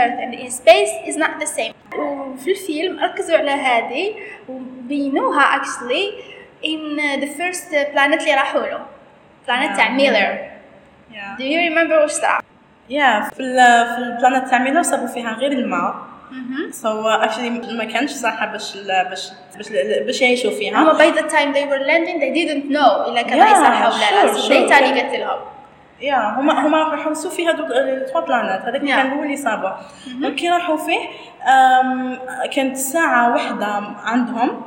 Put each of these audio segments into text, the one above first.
earth and in space is not the same. وفي الفيلم ركزوا على هذه وبينوها actually in the first planet اللي راحوا له. Planet تاع ميلر Yeah. do you remember واش صرا Yeah, في ال في ال planète تاع ميلر صابوا فيها غير الماء. so actually ما كانش صراحة باش باش باش باش يعيشوا هما فيها by the time they were landing they didn't know إلا كان Yeah, يصلحوا ولا لا. they تاني قالت لهم. يا هما هما راحوا يحوسوا في هذوك التوا بلانات هذاك Yeah. كان هو اللي صابه. دونك كي راحوا فيه كانت ساعه واحدة عندهم.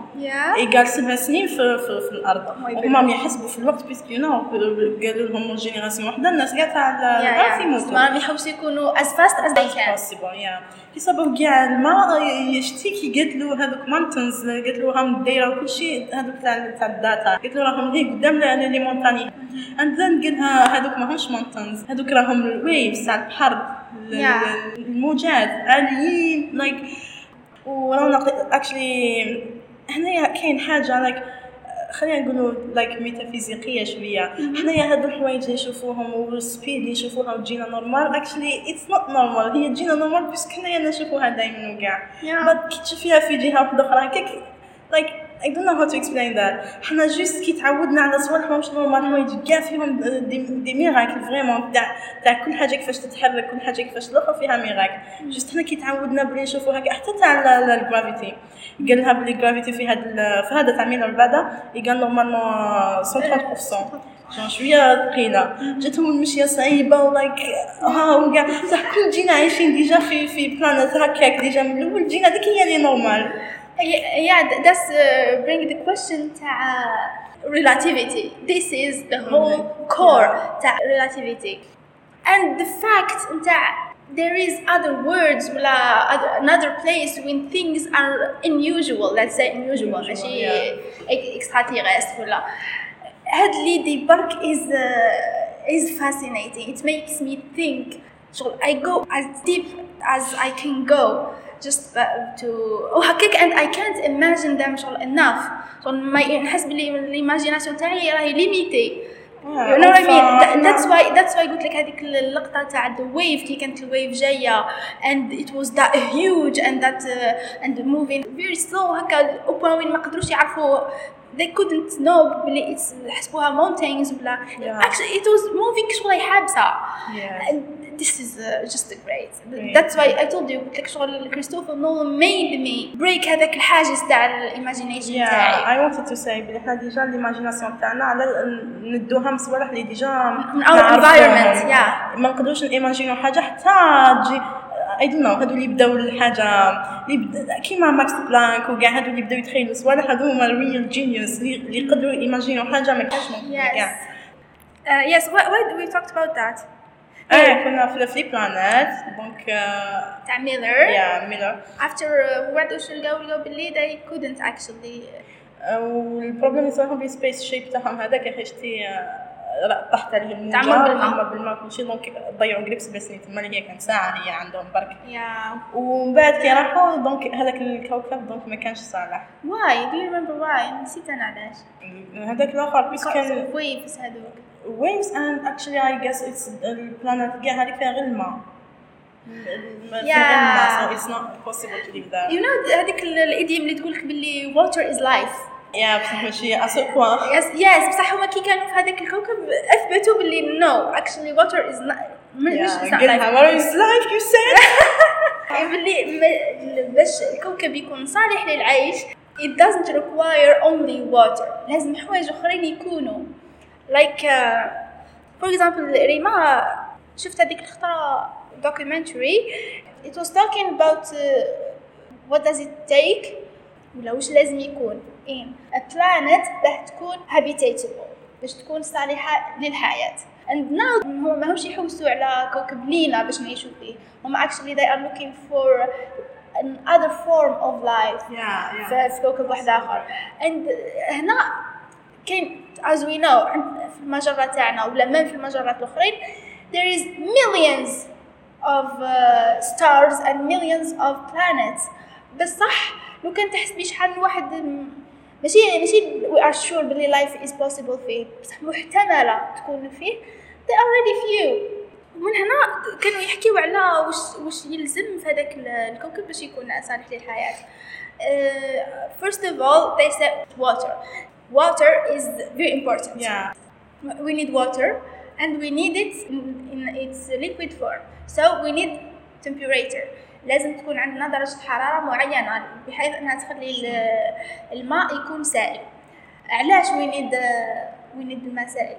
يقال سبع سنين في في, في الأرض my وهما يحسبوا في الوقت بيسك يو نو قالوا لهم جينيراسيون وحده الناس تاع yeah الأرض يموتوا ما يحوسوا يكونوا as they can. Possible يا كي صابوا كاع الماء يشتي كي قالت له هذوك مانتنز قالت له راهم دايره وكل شيء هذوك تاع تاع الداتا قالت له راهم غير قدام لي مونتاني and then قالها هذوك ماهمش mountains هذوك راهم ال waves تاع البحر. الموجات عاليين like wrong actually هنايا كاين حاجة like خلينا نقولوا like ميتافيزيقية شوية. حنايا هادو الحوايج اللي نشوفوهم وال speed اللي نشوفوها وتجينا normal actually it's not normal هي تجينا normal بس حنايا نشوفوها دائما وكاع. بعد كي تشوفيها في جهة واحدة أخرى. هكاك لايك I don't know how to explain that. حنا جوست كي تعودنا على صوالح ماهمش نورمال حوايج كاع فيهم دي, ميراكل فريمون تاع تاع كل حاجة كيفاش تتحرك كل حاجة كيفاش الاخرى فيها ميراكل جوست حنا كي تعودنا بلي نشوفوا هكا حتى تاع الجرافيتي قال لها بلي الجرافيتي في هذا في هذا تاع ميلر بعدا قال نورمالمون 130% جون شوية ثقيلة. جاتهم المشيه صعيبة ولايك ها وكاع صح كل جينا عايشين ديجا في في بلانت هكاك ديجا من الأول جينا ديك هي اللي نورمال yeah th- that's uh, bring the question تاع relativity this is the whole core تاع relativity and the fact تاع there is other words ولا other, another place when things are unusual let's say unusual Unusual, ماشي yeah. extraterrestre ولا هاد اللي دي برك is uh, is fascinating it makes me think شغل I go as deep as I can go just uh, to وهكاك and I can't imagine them شغل enough شغل ما نحس بلي الايماجيناسيون تاعي راهي ليميتي You know what I mean? That, that's why that's why قلت لك هذيك اللقطة تاع the wave كي كانت الويف جاية and it was that huge and that uh, and moving very slow هكا au point وين ما قدروش يعرفوا they couldn't know بلي it's حسبوها mountains ولا Yeah. actually it was moving شغل حابسة Yes. and this is uh, just great Great. that's why I told you قلت لك شغل كريستوفر نولان made me break هذاك الحاجز تاع ال imagination Yeah, تاعي I wanted to say بلي حنا déjà l'imagination تاعنا على ندوها من صوالح اللي déjà من our environment, yeah. ما نقدروش نـ imaginer حاجة حتى تجي I don't know هادو اللي بداو الحاجة اللي بدا كيما ماكس بلانك وكاع هادو اللي بداو يتخيلوا صوالح هادو هما ال real genius اللي يقدروا ييماجينو حاجة ما كانش ممكن Yes. كاع Uh, yes, why, why we talked about that? إيه كنا في ال فلي planètes donc تاع ميلر yeah ميلر after uh, وعدوا شو لقاو لقاو باللي they couldn't actually وال problème اللي صراحة بال spaceship تاعهم هذاك يا أخي طاحت عليه الموجه تعمر بالماء. بالماء كل شيء donc ضيعوا قريب سبع سنين تما هي كانت ساعة هي عندهم برك. yeah ومن بعد كي راحوا donc هذاك الكوكب donc ما كانش صالح. why do you remember why نسيت أنا علاش. هذاك الآخر parce que because كان of waves هذوك. waves and actually I guess it's ال planète كاع هذيك فيها غير الماء. الماء so it's not possible to live there. You know هذيك ال idiom اللي تقول لك باللي water is life. yeah بصح ماشي à ce point yes yes بصح هما كي كانوا في هذاك الكوكب أثبتوا باللي no actually water is مش بصح life you said باللي باش الكوكب يكون صالح للعيش it doesn't require only water. لازم حوايج أخرين يكونوا. Like uh, for example ريما شفت هذيك الخطرة documentary. It was talking about uh, what does it take ولا واش لازم يكون. In a planet باه تكون habitable باش تكون صالحة للحياة. And now هم ماهمش يحوسوا على كوكب لينا باش نعيشوا فيه. هم actually they are looking for another form of life yeah yeah. في كوكب واحد آخر. And هنا كاين as we know في المجره تاعنا ولا من في المجرات الأخرين there is millions of uh, stars and millions of planets. بصح لو كان تحسبي شحال واحد م- ماشي ماشي we are sure بلي life is possible فيه بصح محتمله تكون فيه they are already few ومن هنا كانوا يحكيو على وش وش يلزم في هذاك ال- الكوكب باش يكون صالح للحياة. Uh, first of all, they said water. Water is very important. yeah We need water and we need it in, in its liquid form. So we need temperature. لازم تكون عندنا درجة حرارة معينة بحيث إنها تخلي ال- الماء يكون سائل. علاش we need we need الماء سائل؟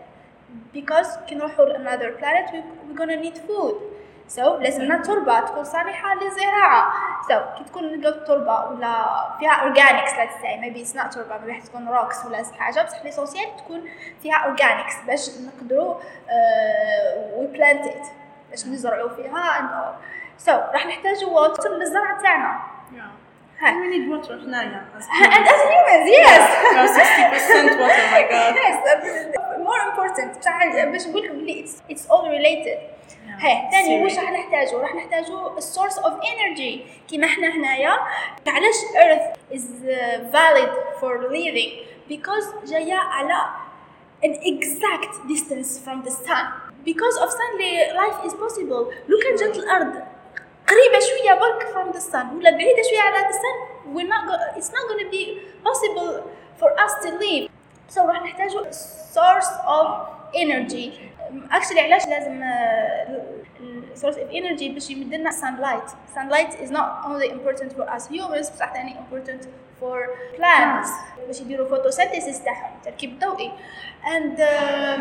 because كي نروحوا ل another planet we, gonna need food. So لازمنا تربة تكون صالحة للزراعة. So كي تكون نلقاو التربة ولا فيها organics let's say maybe it's not تربة maybe تكون rocks ولا حاجة بصح l'essentiel تكون فيها organics باش نقدروا uh, we plant it باش نزرعوا فيها and all. So راح نحتاجوا water للزرع تاعنا. yeah ها. we need water حنايا and as humans yes. we are 60% water my god yes uh, more important بصح باش نقول لك بلي it's, it's all related هي ثاني واش راح نحتاجو راح نحتاجو source of energy كيما احنا هنايا علاش earth is uh, valid for living because جايه على an exact distance from the sun because of sun li- life is possible لو كان جات الارض قريبة شوية برك from the sun ولا بعيدة شوية على the sun we're not go- it's not gonna be possible for us to live so راح نحتاجو source of energy actually علاش لازم uh, source of energy باش يمدلنا sunlight sunlight is not only important for us humans بصح ثاني important for plants باش يديروا photosynthesis تاعهم التركيب الضوئي and uh,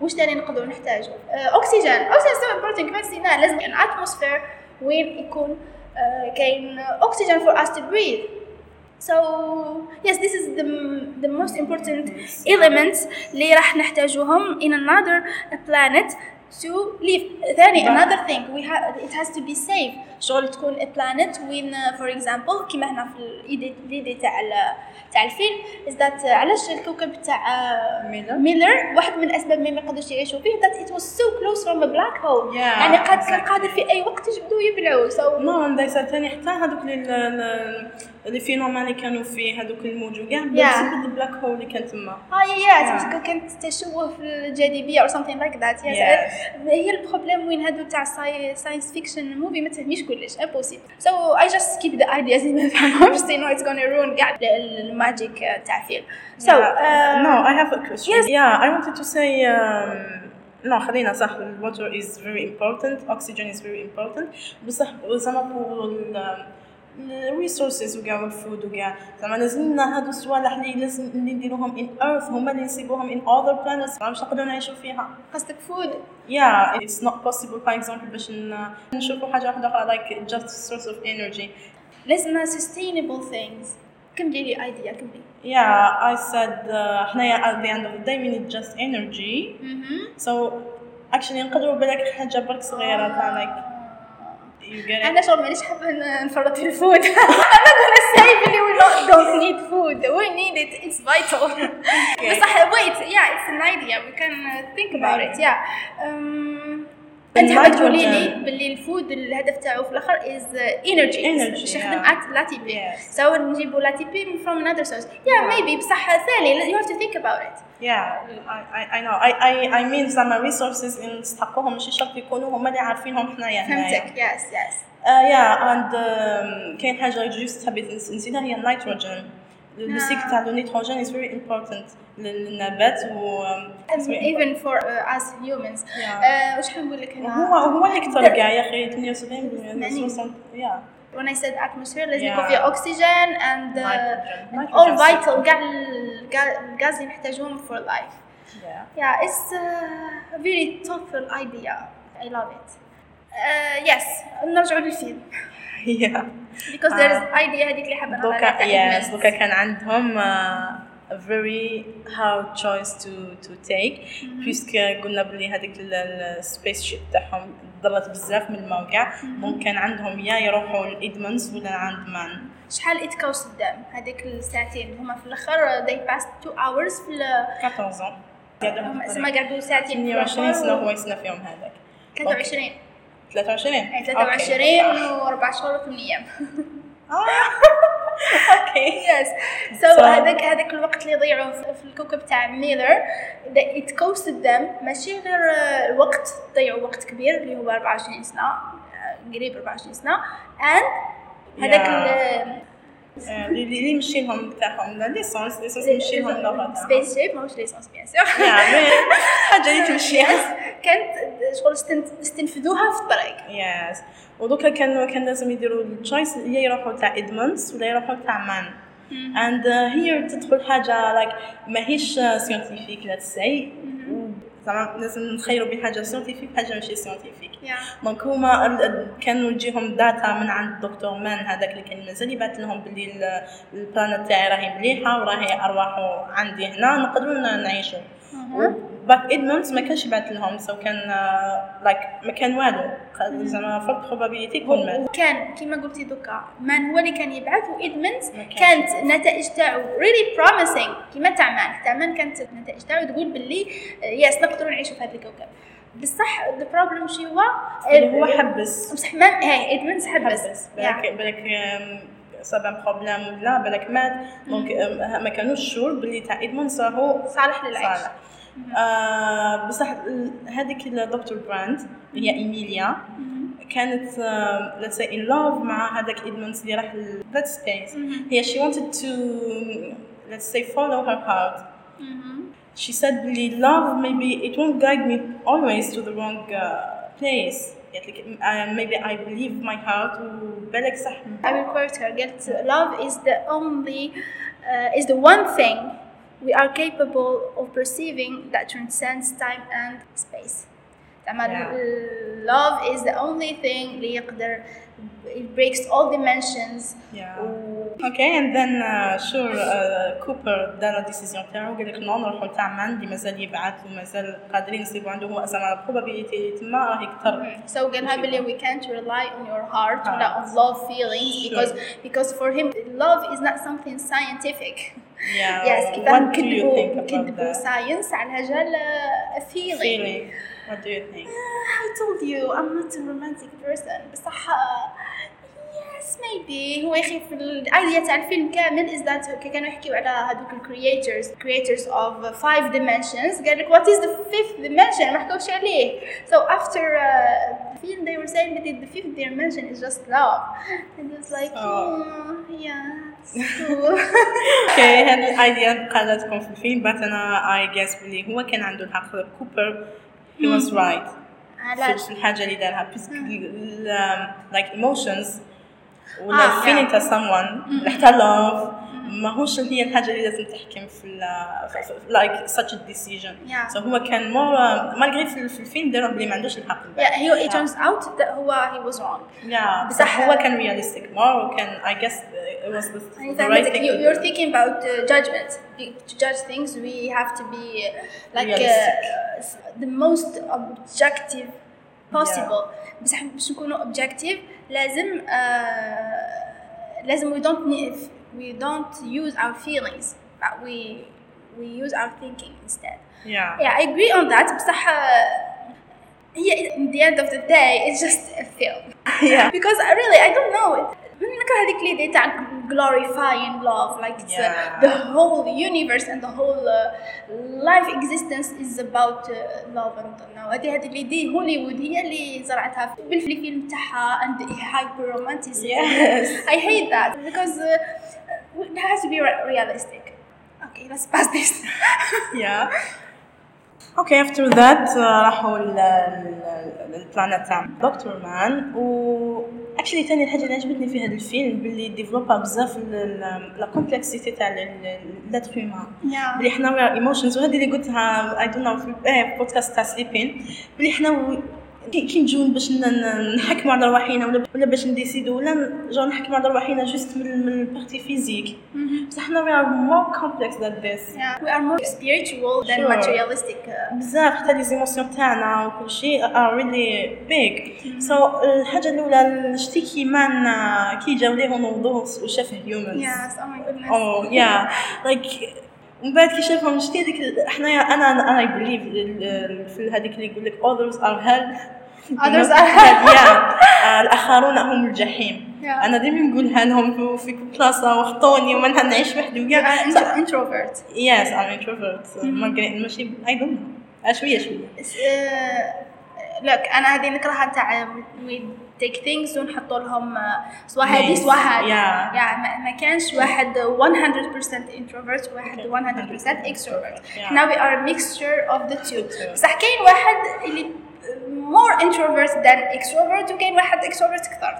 واش تاني نقدروا نحتاجو اكسجين اكسجين سو امبورتنت كما نسينا لازم ان اتموسفير وين يكون آه، كاين اكسجين for us to breathe so yes this is the, the most important elements اللي راح نحتاجوهم in another planet to live ثاني another thing we have it has to be safe شغل تكون a planet when uh, for example كيما هنا في ال idée تاع تاع الفيلم is that uh, علاش الكوكب تاع uh, ميلر. ميلر واحد من الأسباب اللي ما يقدروش يعيشوا فيه that it was so close from a black hole Yeah, يعني قاد كان exactly. قادر في أي وقت يجبدوا يبلعوا so no عندك ثاني حتى هذوك les phénomènes اللي كانوا فيه هذوك الموج وكاع Yeah. بسبب ال black hole اللي كان تما آه. yeah كانت تشوه في الجاذبيه or something like that yes. Yes. هي ال problème وين هادو تاع science fiction movie ما تهميش كلش impossible so I just keep the ideas ما فهمهمش sinon it's gonna ruin كاع ال magic تاع فيلم so no I have a question yeah I wanted to see no خلينا صح ال water is very important oxygen is very important بصح زعما بو الريسورسز وكاع والفود وكاع زعما لازمنا هادو الصوالح اللي لازم اللي نديروهم in earth هما اللي نسيبوهم in other planets ما باش نقدروا نعيشوا فيها قصدك food yeah it's not possible for example باش ن- نشوفوا حاجه واحده اخرى like just source of energy لازم sustainable things كملي لي idea كملي yeah I said uh, حنايا at the end of the day we need just energy Mhm. so actually نقدروا بالك حاجه برك صغيره تاع like you get it انا شغل مانيش حابه ن- نفرط في الفود I'm not gonna say really we not, don't need food we need it it's vital بصح wait yeah it's an idea we can uh, think about it yeah um, أنت حابة تقولي لي. باللي الفود الهدف تاعو في الآخر is uh, energy. Energy, باش نخدم yeah. at لاتيبي Yes. so نجيبو لاتيبي from another source. Yeah maybe بصح ثاني you have to think about it. Yeah I, I, I know. I, I, I mean زعما resources نستحقوهم ماشي شرط يكونوا هما اللي عارفينهم حنايا فهمتك. Yes yes. Uh, yeah, and um, كاين حاجة جوست حبيت نس- نسيتها هي النيتروجين. السيك تاع النيتروجين is very important للنبات و um, it's very even for uh, us humans Yeah. uh, واش حنقول لك هنا هو هو اللي كثر كاع يا اخي 78 ماني. 60 yeah when I said atmosphere لازم Yeah. يكون فيها oxygen and uh, Nitrogen. and Nitrogen all is vital كاع الغا- الغاز اللي نحتاجوهم for life yeah yeah it's uh, a very thoughtful idea I love it uh, yes نرجعوا للفيلم yeah Because there is idea هذيك اللي حابة دوكا yes دوكا كان عندهم uh, a very hard choice to to take. puisque قلنا بلي هذيك ال space ship تاعهم ضرت بزاف من الموقع. donc كان عندهم يا يروحوا لإدمونز ولا عند مان. شحال it costs قدام هذيك الساعتين. هما في الأخر they passed two hours في ال- 14 ans. قاعدة هما زعما قعدوا ساعتين في 22 سنة الآخر هو يسنى فيهم هذاك. 23 23 يعني 23 واربع شهور وثمان أيام okay. Yes. so هذاك هذاك الوقت اللي ضيعوه في الكوكب تاع ميلر it costed them ماشي غير الوقت ضيعوا وقت كبير اللي هو 24 سنة قريب 24 سنة. and هذاك اللي اللي مشي لهم تاعهم l'essence l'essence مشي لهم لغه space ship ماهوش l'essence bien sûr حاجة اللي تمشي كانت شغل استن- استنفذوها في الطريق yes ودوكا كان كان لازم يديروا ال choice يا يروحوا تاع ادموندز ولا يروحوا تاع مان and هي تدخل حاجة like ماهيش scientifique let's say زعما لازم نخيروا بين حاجة scientifique وحاجه ماشي scientifique Yeah. donc هما ال- ال- كانوا يجيهم data من عند الدكتور مان هذاك اللي كان مازال يبعث لهم باللي ال- ال planète تاعي راهي مليحه وراهي ارواحه عندي هنا نقدروا نعيشوا باك ادموندز ما كانش يبعث لهم so كان like ما كان والو. زعما forte probabilité يكون مات. وكان كما قلتي دوكا مان هو اللي كان يبعث؟ ما كانش. كانت النتائج تاعو really promising كما تاع مان تاع مان كانت النتائج تاعو تقول باللي yes نقدروا نعيشوا في هذا الكوكب. بصح ال problème شي هو اللي هو حبس. بصح مان هاي ادمنز حبس. حبس. Yeah. بالك بالك صاب un problème ولا بالك مات. donc ما كانوش sure باللي تاع ادموندز راهو صالح للعيش. صالح. آه بصح ال- هذيك الدكتور براند هي ايميليا كانت let's say in love مع هذاك ادموندز اللي راح ل- that space هي she wanted to let's say follow her heart she said really love maybe it won't guide me always to the wrong uh, place قالت لك uh, maybe I believe my heart وبالك صح I will quote her قالت love is the only uh, is the one thing we are capable of perceiving that transcends time and space زعما Yeah. love is the only thing اللي يقدر it breaks all dimensions Yeah. و- اوكي اند ذن شور كوبر دار الديسيزيون تاعو قال لك نو نروحوا تاع مان اللي مازال يبعث ومازال قادرين يصيبوا عنده هو زعما probability تما راه يكثر So قالها بلي we can't rely on your heart ولا on Heart. love feelings Sure. because because for him love is not something scientific Yeah. yes What كيفاه do you think نكذبوا about نكذبوا that? ساينس على جال a feeling Feeling. What do you think? I told you I'm not a romantic person بصح uh, yes maybe هو يخي في الايديا تاع الفيلم كامل is that كي كانوا يحكيو على هذوك creators creators of five dimensions قال لك what is the fifth dimension ما حكوش عليه so after uh, the film they were saying that the fifth dimension is just love and it's like Oh. oh, yeah it's true اوكي هاد الايديا قالتكم في الفيلم بعد انا اي جاس بلي هو كان عنده الحق كوبر he was right علاش في الحاجه اللي دارها بس like emotions ولا آه، feeling yeah. تاع someone حتى love ماهوش هي الحاجه اللي لازم تحكم في ال في- في- like such a decision Yeah. so هو كان مور مالغري في في الفيلم داروا بلي ما عندوش الحق yeah he, it turns out that هو he was wrong yeah بصح- بصح هو كان realistic more وكان I guess it was the, يعني the right فهمتك thing you, to you're do. thinking about uh, judgment Be- to judge things we have to be uh, like uh, Realistic. the most objective possible بصح باش نكونوا objective لازم uh, لازم we don't need, we don't use our feelings but we we use our thinking instead yeah yeah I agree on that بصح uh, هي in the end of the day it's just a film yeah because I really I don't know من نكره هذيك الإيديا تاع glorifying love like it's, uh, Yeah. the whole universe and the whole uh, life existence is about uh, love and don't know هذه هذه الإيديا هوليوود هي اللي زرعتها بالفيلم تاعها and hyper romanticism Yes. I hate that because uh, it has to be re- realistic okay let's pass this yeah اوكي افتر ذات راحوا للبلانيت تاع دكتور مان و اكشلي ثاني الحاجة اللي عجبتني في هذا الفيلم باللي ديفلوبا بزاف la complexité تاع l'être humain. بلي حنا emotions وهذه اللي قلتها I don't know في إيه، بودكاست تاع sleeping بلي حنا كي نجيو باش ن- ن- نحكموا على رواحينا ولا ولا باش نديسيدو ولا نجيو نحكموا على رواحينا juste من من ال partie physique. بصح حنا we are more complex than this more spiritual than Sure. materialistic. Uh, بزاف حتى les émotions تاعنا وكل شيء are really big so الحاجة الاولى شتي كي مان كي جاو ليه نوضوه وشاف ال humans yes, oh my goodness. Oh yeah like ومن بعد كي شافهم شتي هذيك حنايا أنا أنا I believe في هذيك اللي يقول لك others are hell. Others are yeah. آه، الآخرون هم الجحيم Yeah. أنا دائما نقولها لهم في- بلاصة وخطوني وما نعيش وحدي وكاع Uh, introvert yes I'm introvert ماشي I don't know شوية شوية لك أنا هذه نكرهها تاع take things ونحطوا لهم آه، سوا هذه. سوا هذه Yeah. ما, كانش واحد 100% introvert واحد 100% extrovert Yeah. now we are a mixture of the two two. بصح كاين واحد اللي more introvert than extrovert. وكاين واحد extrovert أكثر.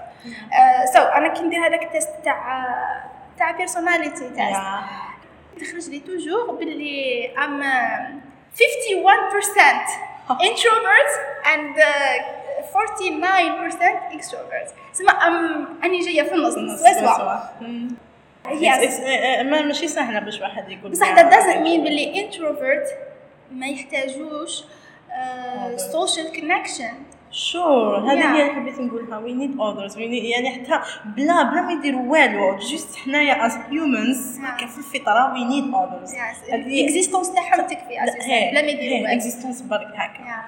so أنا كي ندير هذاك ال test تاع تاع personality test. Yeah. تخرج لي toujours باللي I'm 51% introvert and uh, 49% extrovert سما أم أني جاية في النص سوا. ما ماشي سهلة باش واحد يقول بصح that doesn't mean باللي introvert ما يحتاجوش social connection. Sure هذه Yeah. هي اللي حبيت نقولها. We need others. We need يعني حتى بلا بلا ما يديروا والو. juste حنايا as humans Yeah. هكا في الفطرة we need others. Yes هذه- ال existence تاعهم تكفي بلا ما يديروا والو. existence برك هكا.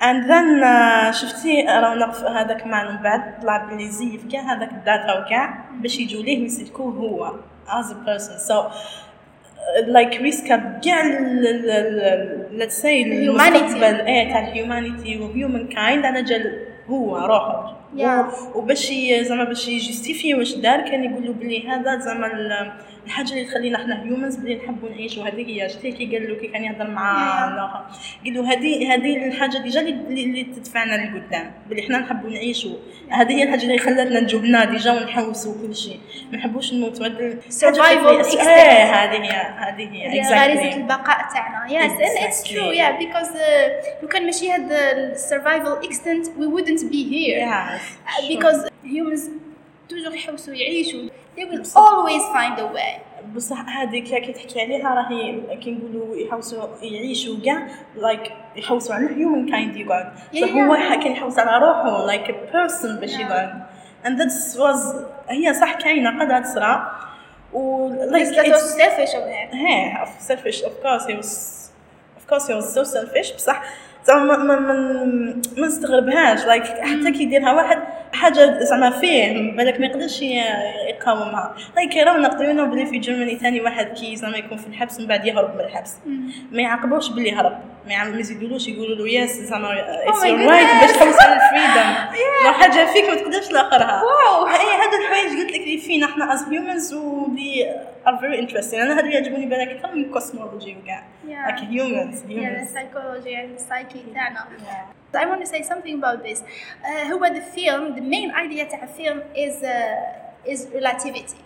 And then uh, شفتي في هذاك معنا من بعد. طلع بلي زيف كاع هذاك الداتا وكاع باش يجوا ليه ويسلكوه هو as a person. So like ريسكا كاع let's say المستقبل إيه تاع ال humanity و human kind أنا جا هو روحه Yeah. وباش زعما باش يجستيفي واش دار كان يقولوا بلي هذا زعما ال- الحاجة اللي تخلينا إحنا humans بلي نحبوا نعيشوا هذه هي شتي كي قال له كي كان يهضر مع. الآخر. قال له هذه هذه الحاجة déjà اللي, اللي تدفعنا لقدام. بلي حنا نحبوا نعيشوا هذه هي الحاجة اللي خلاتنا نجوا هنا déjà ونحوسوا كل شيء ما نحبوش نموتوا هذه. إيه هذه هي هذه هي. Exactly. البقاء تاعنا. Exactly. true yeah because uh, لو كان ماشي هذا ال survival instinct we wouldn't Uh, sure. Because humans toujours يحوسوا يعيشوا. They will بصح. always find a way. بصح هذيك كي تحكي عليها راهي كي نقولوا يحوسوا يعيشوا كاع like يحوسوا على human kind يقعد so هو. كان يحوس على روحه like person باش. يقعد. And that was هي صح كاينة قدرها تصرا و like that was selfish of him yeah selfish. Of course he was of course he was so selfish. بصح زعما ما ما ما- ما نستغربهاش. لايك حتى كي يديرها واحد حاجة زعما فيه بالك ما يقدرش يقاومها لايك رونق ديما بلي في جيرماني ثاني واحد كي زعما يكون في الحبس من بعد يهرب من الحبس. ما يعاقبوش باللي هرب. ما يزيدولوش يقولوا له يس زعما اتس يور رايت. باش الفريدم لو حاجة فيك ما تقدرش لاخرها. واو. هذا الحوايج قلت لك اللي فينا إحنا از هيومنز واللي ار فيري انتريستين انا هذا يعجبوني بالك اكثر من الكوسمولوجي وكاع Yeah. like humans yeah the humans psychology and the psyche تاعنا Yeah. I want to say something about this uh, هو the film the main idea تاع الفيلم is uh, is relativity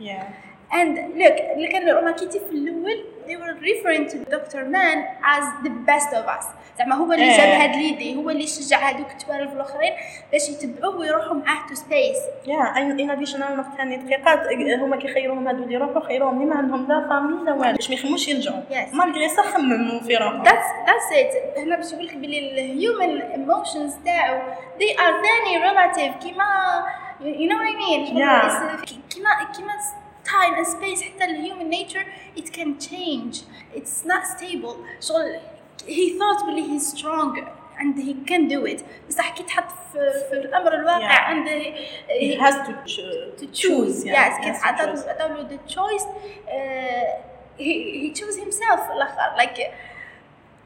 yeah And look, اللي كان روماركيتي في الأول they were referring to Dr. Man as the best of us زعما هو اللي إيه. جاب هاد l'idée هو اللي شجع هادوك ال twelve الآخرين باش يتبعوه ويروحوا معاه to space yeah an additional نقطة ثانية دقيقات هما كيخيروهم هادو اللي يروحوا خيروهم اللي ما عندهم لا famille لا والو باش ما يخموش يرجعوا Yes. malgré صح خمموا في روحهم that's that's it هنا باش نقول لك بلي الهيومن emotions تاعو they are very relative كيما you know what I mean Yeah. كيما كيما time and space حتى الهيومن nature it can change it's not stable شغل he thought بلي he's strong and he can do it بصح كي تحط في, في الامر الواقع Yeah. and he, he has to ch- to choose yeah, yes he كي has to عطاو choose. عطاو له the choice uh, he he chose himself في الاخر like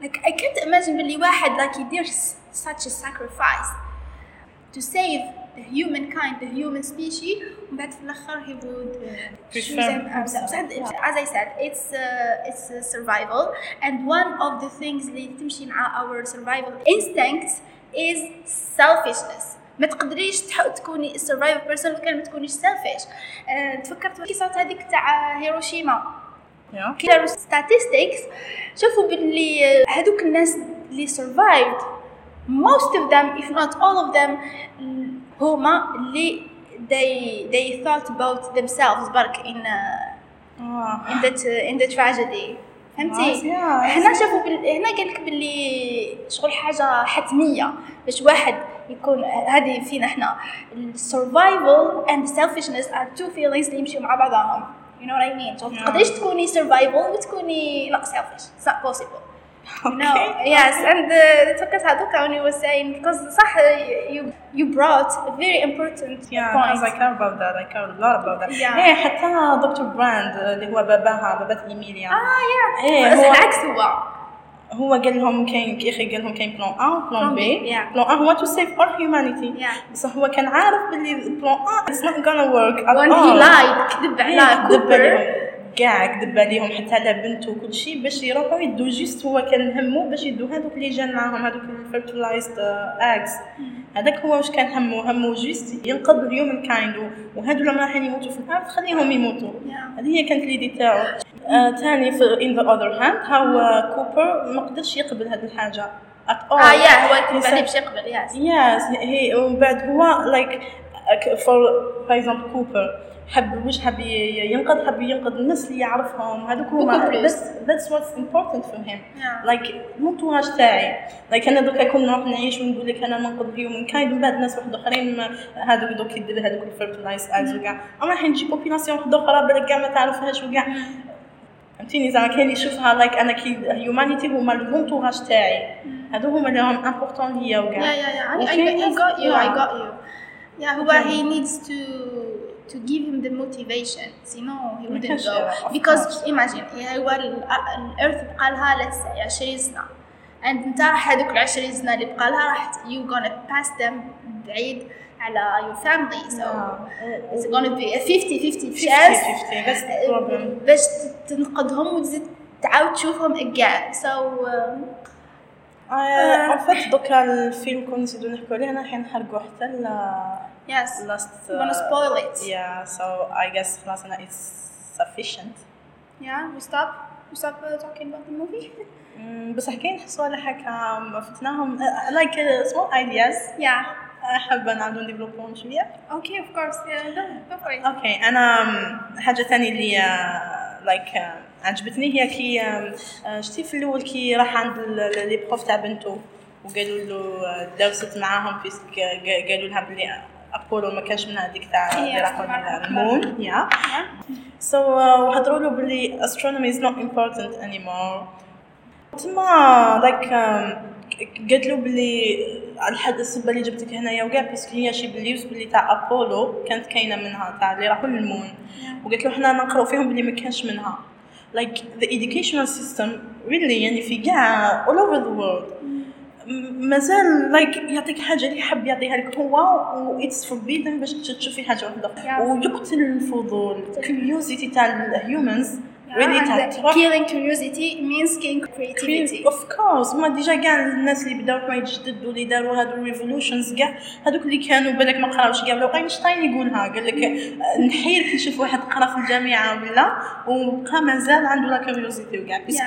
like I can't imagine بلي واحد like يدير s- such a sacrifice to save the humankind the human species ومن بعد في الاخر he would choose Prefer him himself himself. as I said it's uh, it's uh, survival and one of the things اللي تمشي مع our survival instincts is selfishness ما تقدريش تح- تكوني survival person لو كان ما تكونيش selfish أه تفكرت كي صارت هذيك تاع هيروشيما Yeah. كي داروا statistics شافوا باللي هذوك الناس اللي survived most of them if not all of them هما اللي they they thought about themselves برك in uh, آه. in that uh, in the tragedy فهمتي؟ هنا شافوا. هنا قال لك باللي شغل حاجة حتميه باش واحد يكون هذه فينا إحنا السرفايفل and selfishness are two feelings اللي يمشيو مع بعضهم you know what I mean شغل Yeah. تقدريش تكوني survival وتكوني not selfish it's not possible No, yes, and uh, تفكرت هذوك when you were saying because صح you you brought a very important Yeah, point because I care about that. I care a lot about that. Yeah. إيه حتى دكتور براند اللي هو باباها بابات إيميليا آه يا إيه، هو- العكس هو هو قال لهم كاين كي أخي قال لهم كاين plan A و plan Plan B, B yeah. plan A هو to save our humanity Yeah. بس هو كان عارف باللي plan A it's not at when he all. lied كذب على إيه، كوبر كاع كذب عليهم حتى على بنته وكل شيء باش يروحوا يدوا juste هو كان همه باش يدوا هذوك اللي جان معاهم هذوك ال fertilized eggs. هذاك هو واش كان همه همه juste ينقذ ال human kind وهذو اللي رايحين يموتوا في الأرض خليهم يموتوا. هذه هي كانت l'idée تاعو. آه ثاني في on the other hand how آه، كوبر ما قدرش يقبل هذه الحاجة at all. آه يا هو يسا- عليه باش يقبل Yes, he ومن بعد هو like uh, for for example كوبر. حب واش حب ينقذ حب ينقذ الناس اللي يعرفهم هذوك هما what's important for him Yeah. like ال entourage تاعي like أنا دوكا كون نروح نعيش ونقول لك أنا ننقذ ال human kind ومن بعد ناس واحد آخرين هذوك دوك يدير هذوك ال fertilized eggs وكاع أما راح نجي population واحدة أخرى بالك كاع ما تعرفهاش وكاع فهمتيني زعما كاين اللي يشوفها like أنا كي humanity هما ال entourage تاعي هذو هما اللي راهم important ليا وكاع Yeah, yeah, yeah. I, I, Okay. I got you. I Yeah. got you. Yeah, هو Okay. he needs to give him the motivation. You know, he wouldn't go because imagine هو ال- الأرث بقى لها let's say 20 سنة and انت راح هذوك ال 20 سنة اللي بقى لها راح you gonna pass them بعيد على your family so it's gonna be a 50 50 chance 50 that's the problem باش تنقذهم وتزيد تعاود تشوفهم again so um, en fait دوكا الفيلم كون نزيدو نحكوا عليه رايحين نحرقوا حتى yes last I'm gonna spoil it yeah so I guess خلاص أنا it's sufficient Yeah, we stop. We stop uh, talking about the movie. مم، بصح كاين صوالح هكا فتناهم like uh, small ideas yeah. حابه نعاودو نديفلوبوهم شوية Okay, of course. Yeah, go, go for it. okay أنا حاجة ثانية اللي like عجبتني هي كي آم، آه، شتي في الأول كي راح عند les profs تاع بنته وقالوا له درست معاهم قا- قالوا لها بلي ابولو ما كانش من هذيك تاع راحوا طبعاً. لل moon yeah. so وهضروا له بلي astronomy is not important anymore. تما like قالت له بلي على هاد السبه اللي جبتك هنايا وكاع parce que هي she believes بلي تاع ابولو كانت كاينة منها تاع اللي راحوا لل moon وقالت له حنا نقراو فيهم بلي ما كانش منها. Like the educational system really يعني في كاع all over the world. م- مازال like يعطيك حاجة اللي حاب يعطيها لك هو و it's forbidden باش تشوفي حاجة واحدة. ويقتل الفضول curiosity تاع ال humans تاع and تروح killing curiosity means killing creativity. of course هما déjà كاع الناس اللي بداو حوايج جدد واللي داروا هادو revolutions كاع هذوك اللي كانوا بالك ما قراوش كاع لو اينشتاين يقولها قال لك نحير كي نشوف واحد قرا في الجامعة ولا وبقى مازال عنده la curiosité وكاع parce que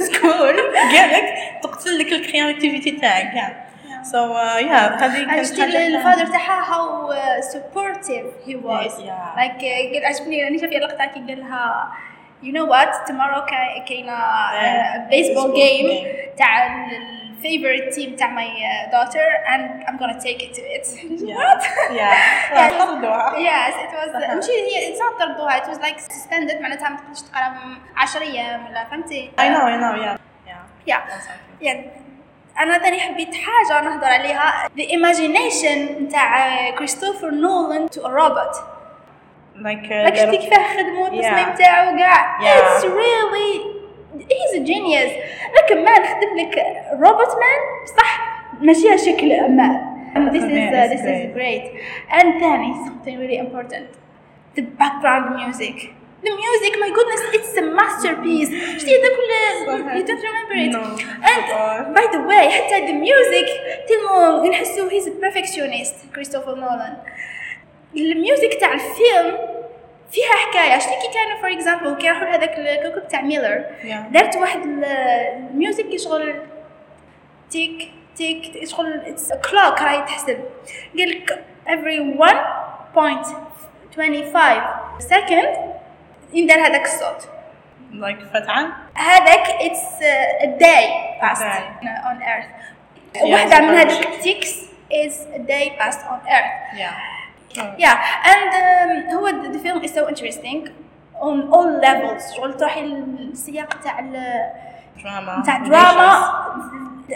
school قال لك تقتل لك ال creativity تاعك كاع so yeah هذه And كانت ال father تاعها how uh, supportive he was. Yeah. Like uh, قال عجبني راني شافي اللقطة كي قال لها you know what tomorrow كا- كاينة Yeah. uh, baseball Baseball game game. تاع ال favorite team تاع my uh, daughter and I'm gonna take it to it. Yeah. What? Yeah. Yeah. طردوها. yes it was صح. ماشي هي it's not طردوها it was like suspended معناتها ما تقدرش تقرا 10 ايام ولا فهمتي I know I know yeah yeah yeah يعني انا ثاني حبيت حاجه نهضر عليها the imagination نتاع كريستوفر نولان to a robot like uh, راك شتي كيفاه خدمو التصميم Yeah. تاعو كاع Yeah. it's really he's a genius لكن ما نخدم لك روبوت مان صح ماشي شكل ما And this is uh, It's this is great. great and ثاني something really important the background music the music my goodness it's a masterpiece شتي هذا كل صحيح. you don't remember it No. and by the way حتى the music تلمو نحسو he's a perfectionist كريستوفر نولان ال music تاع الفيلم فيها حكاية. شتي كي كانوا for example كي راحوا لهذاك الكوكب تاع ميلر Yeah. دارت واحد ال- ال music يشغل تيك تيك شغل it's clock راهي تحسب. قال لك every 1.25 second يندار هذاك الصوت. Like فتعة هذاك it's a day passed day. on earth. Yeah, واحدة من هذيك التيكس is a day passed on earth. Yeah. Yeah, and um, هو the, the film is so interesting on all levels شغل تروحي للسياق تاع ال- دراما نتاع دراما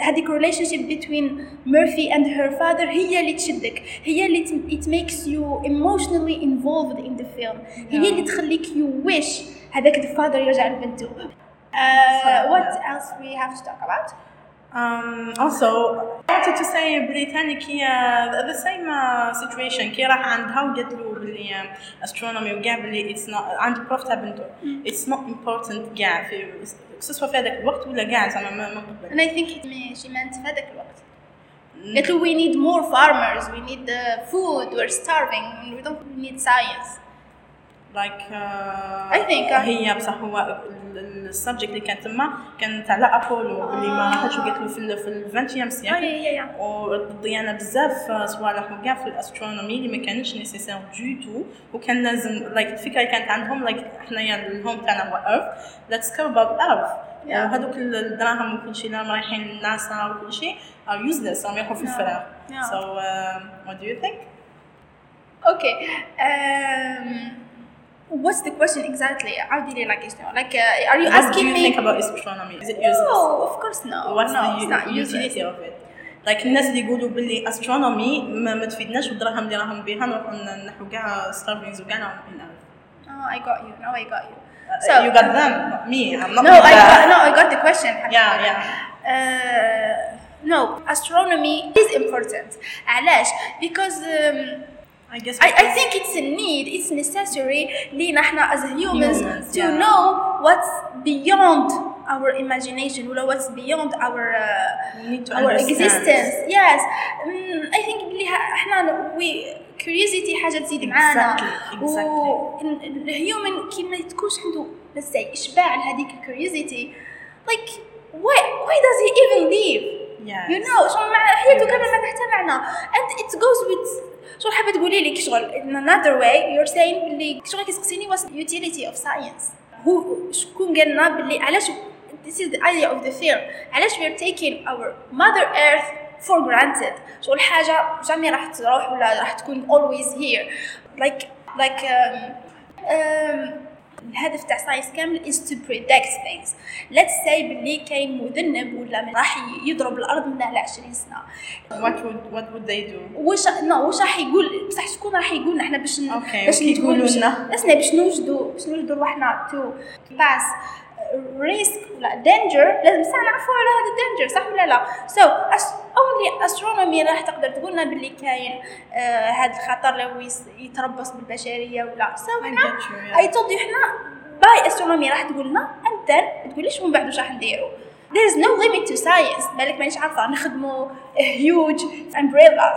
هذيك ريليشن شيب بين ميرفي اند هير فاذر هي اللي تشدك هي اللي ت- it makes you emotionally involved in the film هي اللي تخليك you wish هذاك الفاذر يرجع لبنته uh, what else we have to talk about Um, also, I wanted to say بلي تاني كي uh, the same uh, situation كي راح عندها وقالت له بلي uh, astronomy وكاع بلي it's not عند بروف تاع بنته it's not important كاع في سواء في هذاك الوقت ولا كاع زعما ما ما قبل and I think it may- she meant في هذاك الوقت قالت له we need more farmers we need uh, food we're starving we don't we need science Like I think, uh, هي بصح هو ال subject اللي كان تما كانت على أبولو اللي ما راحتش وقالت له في ال- في ال vingtième siècle. وضيعنا بزاف صوالح وكاع في ال astronomy اللي ما كانتش nécessaire du tout وكان لازم like الفكرة اللي كانت عندهم like حنايا ال home تاعنا هو earth let's care about earth. وهذوك الدراهم وكل شيء اللي رايحين للناسا وكل شيء are useless راهم يروحوا في. الفراغ what do you think Okay. Um, what's the question exactly? عاودي لي la question. Like, uh, are you what do asking you me? think about astronomy is it useless No, of course no. what's no, the it's u- not useless. utility of it like الناس اللي يقولوا باللي astronomy ما, ما تفيدناش والدراهم اللي راهم بها نروحوا نحو كاع starvings وكاع راهم in earth Oh, I got you. No, I got you. So you got them, not me. I'm not. no, with I that. got, no, I got the question. Yeah, yeah. Uh, no, astronomy is important. علاش? Because um, I guess. I, I think it's a need, it's necessary لينا احنا as humans, Humans, to yeah. know what's beyond our imagination or what's beyond our uh, We need to our understand. existence. Yes, mm, I think بلي ها- احنا we curiosity حاجة تزيد معانا Exactly, و ال- الهيومن كي ما تكونش عنده let's say إشباع لهذيك الكيوريوزيتي like why why does he even live؟ Yes. you know شغل مع حياته كامل ما تحت معنى and it goes with شغل حابه تقولي لي شغل in another way you're saying بلي شغل كتسقسيني what's the utility of science هو شكون قال لنا بلي علاش this is the idea of the film علاش we're taking our mother earth for granted شغل حاجه جامي راح تروح ولا راح تكون always here like like um, um, الهدف تاع science كامل is to predict things let's say باللي كاين مذنب ولا من- راح يضرب الأرض من على 20 سنة What would What would they do? واش نو واش راح يقول بصح شكون راح يقول لنا إحنا باش okay، باش وكي نقول يقولوا لنا؟ اسنا باش نوجدوا باش نوجدوا روحنا to pass risk ولا danger لازم ساعه نعرفوا على هذا ال danger صح ولا لا so only astronomy راح تقدر تقول لنا باللي كاين آه، هذا الخطر اللي هو يس- يتربص بالبشرية ولا. so حنا. I told إحنا by astronomy راح تقول لنا then تقوليش من بعد واش راح نديروا there is no limit to science. بالك مانيش عارفة نخدموا a huge umbrella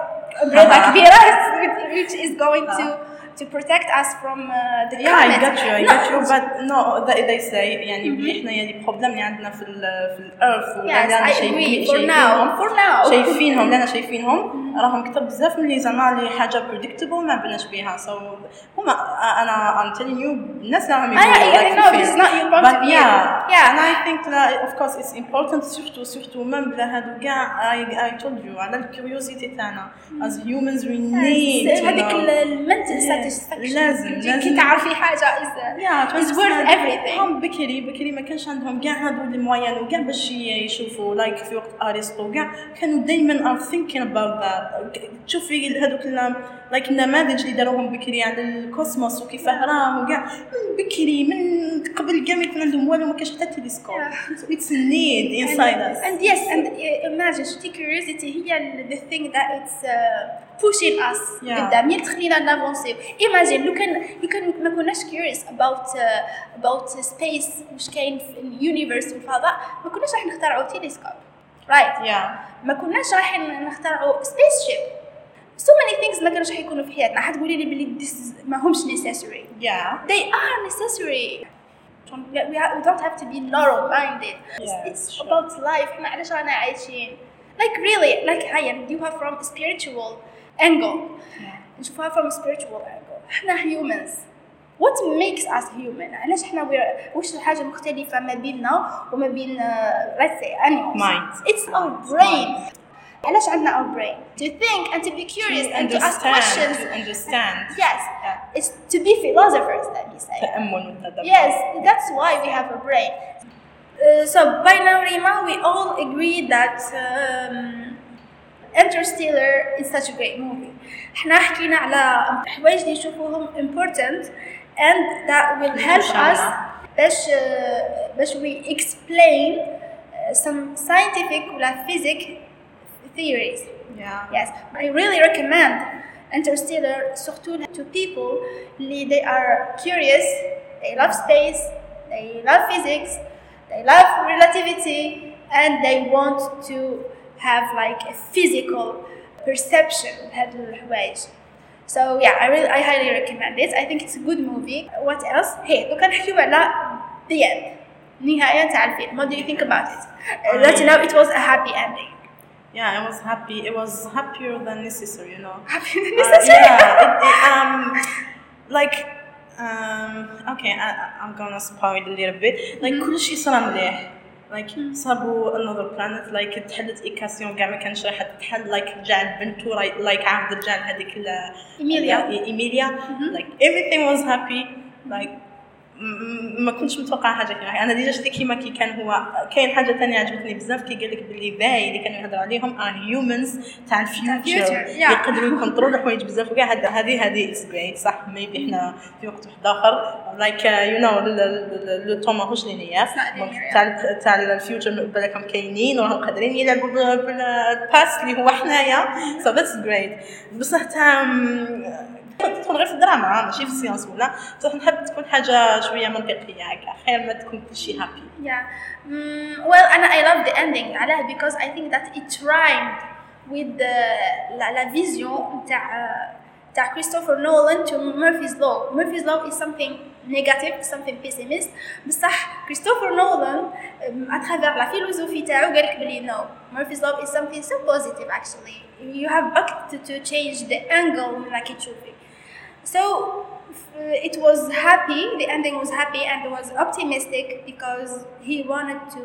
umbrella كبيرة. Which is going to to protect us from uh, the Yeah, I climate got you, I No, got you, but no, they, they say يعني بلي حنايا les problèmes اللي عندنا في ال في الارث ولا Yes, I agree. For شايفينهم- now, for now. شايفينهم لنا شايفينهم راهم كتب بزاف من اللي زعما لي حاجة predictable ما بناش بها so هما أنا I'm telling you الناس اللي راهم I- I- يقولوا I like know this is not your point but of yeah Yeah. and I think that of course it's important surtout surtout même بلا هادو كاع I, I told you على الكيوريوزيتي تاعنا as humans we need to هذيك know. المنتل ساتيسفاكشن لازم- كي لازم. تعرفي حاجة Yeah, is worth everything. هم بكري بكري ما كانش عندهم كاع هادو الموين وكاع باش يشوفوا لايك في وقت أرسطو كاع كانوا دائما are thinking about that تشوفي هادوك like النماذج اللي داروهم بكري على الكوسموس وكيفاه راه وكاع. من بكري من قبل كاع ما يكون عندهم والو ما كانش حتى تلسكوب. Need inside and, us. and yes and uh, imagine شتي curiosity هي the thing that it's uh, pushing us. Yeah. قدام. هي اللي تخلينا نافونسيو. Imagine لو كان لو كان ما كناش curious about uh, about space واش كاين في ال universe والفضاء. ما كناش راح نخترعوا تيليسكوب right. Yeah. ما كناش راح نخترعوا spaceship so many things ما كانوش حيكونوا في حياتنا. حتقولي لي بلي this is- ما همش necessary. Yeah. They are necessary. We, ha- we don't have to be narrow minded Yeah, it's sure. about life. إحنا علاش رانا عايشين؟ Like really like هيا نديوها from spiritual. angle نشوفها from spiritual angle احنا humans what makes us human علاش احنا we're وش الحاجة المختلفة ما بيننا وما بين uh, let's say animals Mind. it's our brain علاش عندنا our brain to think and to be curious to and to ask understand questions to understand yes Yeah. it's to be philosophers let me say تأمل وتدبر Yes, that's why we have a brain. Uh, so by now, Rima, we all agree that um, Interstellar is such a great movie. احنا حكينا على حوايج اللي نشوفوهم important and that will help إن شاء us الله. باش uh, باش we explain uh, some scientific ولا physics theories. Yeah. Yes, I really recommend Interstellar surtout to people اللي they are curious, they love space, they love physics, they love relativity, and they want to have like a physical perception هاد الحوايج. So yeah, I really I highly recommend it. I think it's a good movie. What else? Hey, لو كان نحكيو على the end. نهاية تاع الفيلم. What do you think about it? Uh, that you know it was a happy ending. Yeah, I was happy. It was happier than necessary, you know. Happy than Uh, necessary. yeah, it, it, um, like, um, okay, I, I- I'm gonna spoil a little bit. Like, كل شيء صار مليح. Like, صابوا another planet, like, تحلت إيكاسيون كاع ما كانش راح تتحل, like, رجع البنتو, like, like عاود رجع هذيك ال- إيميليا. إيميليا. Like, everything was happy. Like, م- م- ما كنتش متوقعه حاجة كيما أنا déjà شفتي كيما كي كان هو كاين حاجة ثانية عجبتني بزاف كي قال لك باللي باي اللي كانوا يهضروا عليهم are humans تاع ال future. يقدروا يكونترولوا حوايج بزاف وكاع هذه هذه great صح maybe إحنا في وقت واحد اخر like you know le temps ماهوش linear, تاع تاع ال future بالكم كاينين وراهم قادرين يلعبوا بال- بال past اللي هو حنايا so that's great بصح تاع كنت تكون غير في الدراما ماشي في ال science ولا بصح نحب تكون حاجة شوية منطقية هكا خير ما تكون كل شيء happy يا well أنا I love the ending علاه because I think that it rhymed with la vision تاع تاع كريستوفر نولان to Murphy's law Murphy's law is something negative something pessimist بصح كريستوفر نولان à travers la philosophie تاعو قال لك بلي no ميرفيز لو از سمثينغ سو بوزيتيف اكشولي يو هاف باك تو تشينج ذا انجل من راكي تشوفي. So f- it was happy, the ending was happy and was optimistic because he wanted to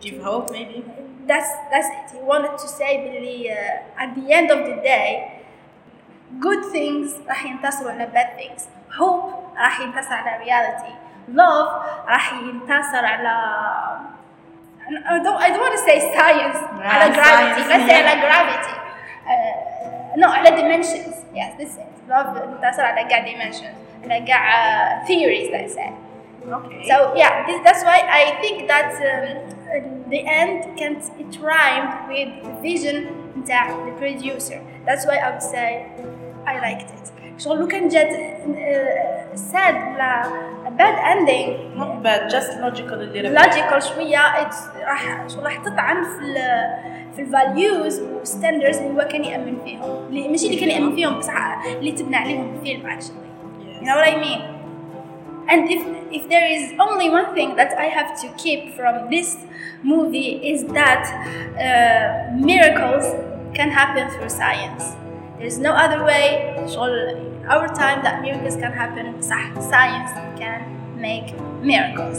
give hope maybe that's that's it. He wanted to say really uh, at the end of the day good things راح ينتصروا على bad things. Hope راح ينتصر على reality. Love راح ينتصر على I don't I don't want to say science على gravity. science, Let's say yeah. على gravity. Uh, no على dimensions. Yes, this is it. Love ينتصر على كاع dimensions. على كاع uh, theories let's say. okay So yeah, this, that's why I think that um, the end can it rhymed with the vision نتاع the producer. That's why I would say I liked it. شغل لو كان جات uh, sad ولا a bad ending not bad just logical a little bit logical شوية it's راح شغل راح تطعن في ال في الفاليوز والستاندرز اللي هو كان يأمن فيهم اللي ماشي اللي كان يأمن فيهم بصح اللي تبنى عليهم الفيلم actually. You know what I mean? And if if there is only one thing that I have to keep from this movie is that uh, miracles can happen through science. There's no other way. شغل our time that miracles can happen. صح, science can make miracles.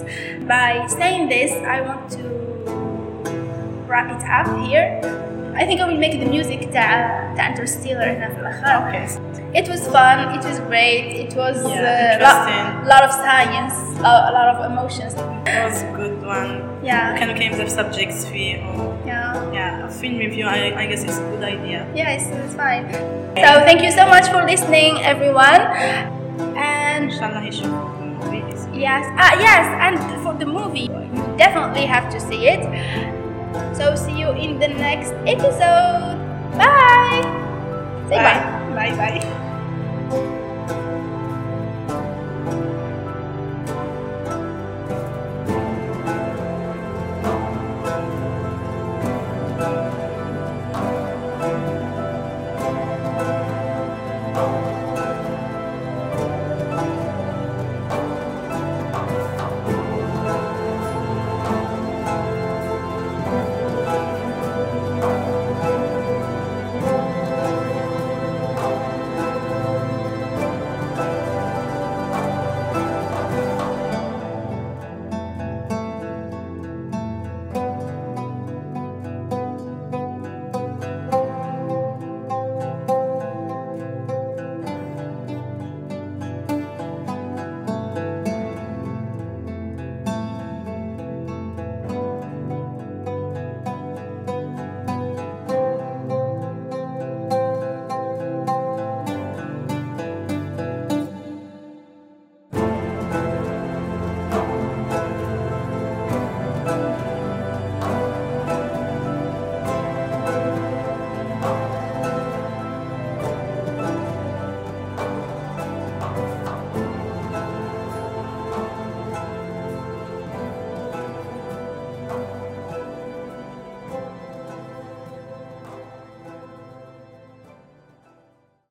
By saying this, I want to wrap it up here. I think I will make the music تاع تاع Interstellar هنا في الآخر. okay It was fun. It was great. It was Yeah, uh, interesting. lot, lot of science, lot, a lot of emotions. it was a good one Yeah. كانوا كاين بزاف subjects فيه yeah, a film review, I, I guess it's a good idea. Yeah, it's, fine. So thank you so much for listening, everyone. And yes, ah, yes, and for the movie, you definitely have to see it. So see you in the next episode. Bye. Say bye. Bye bye. bye.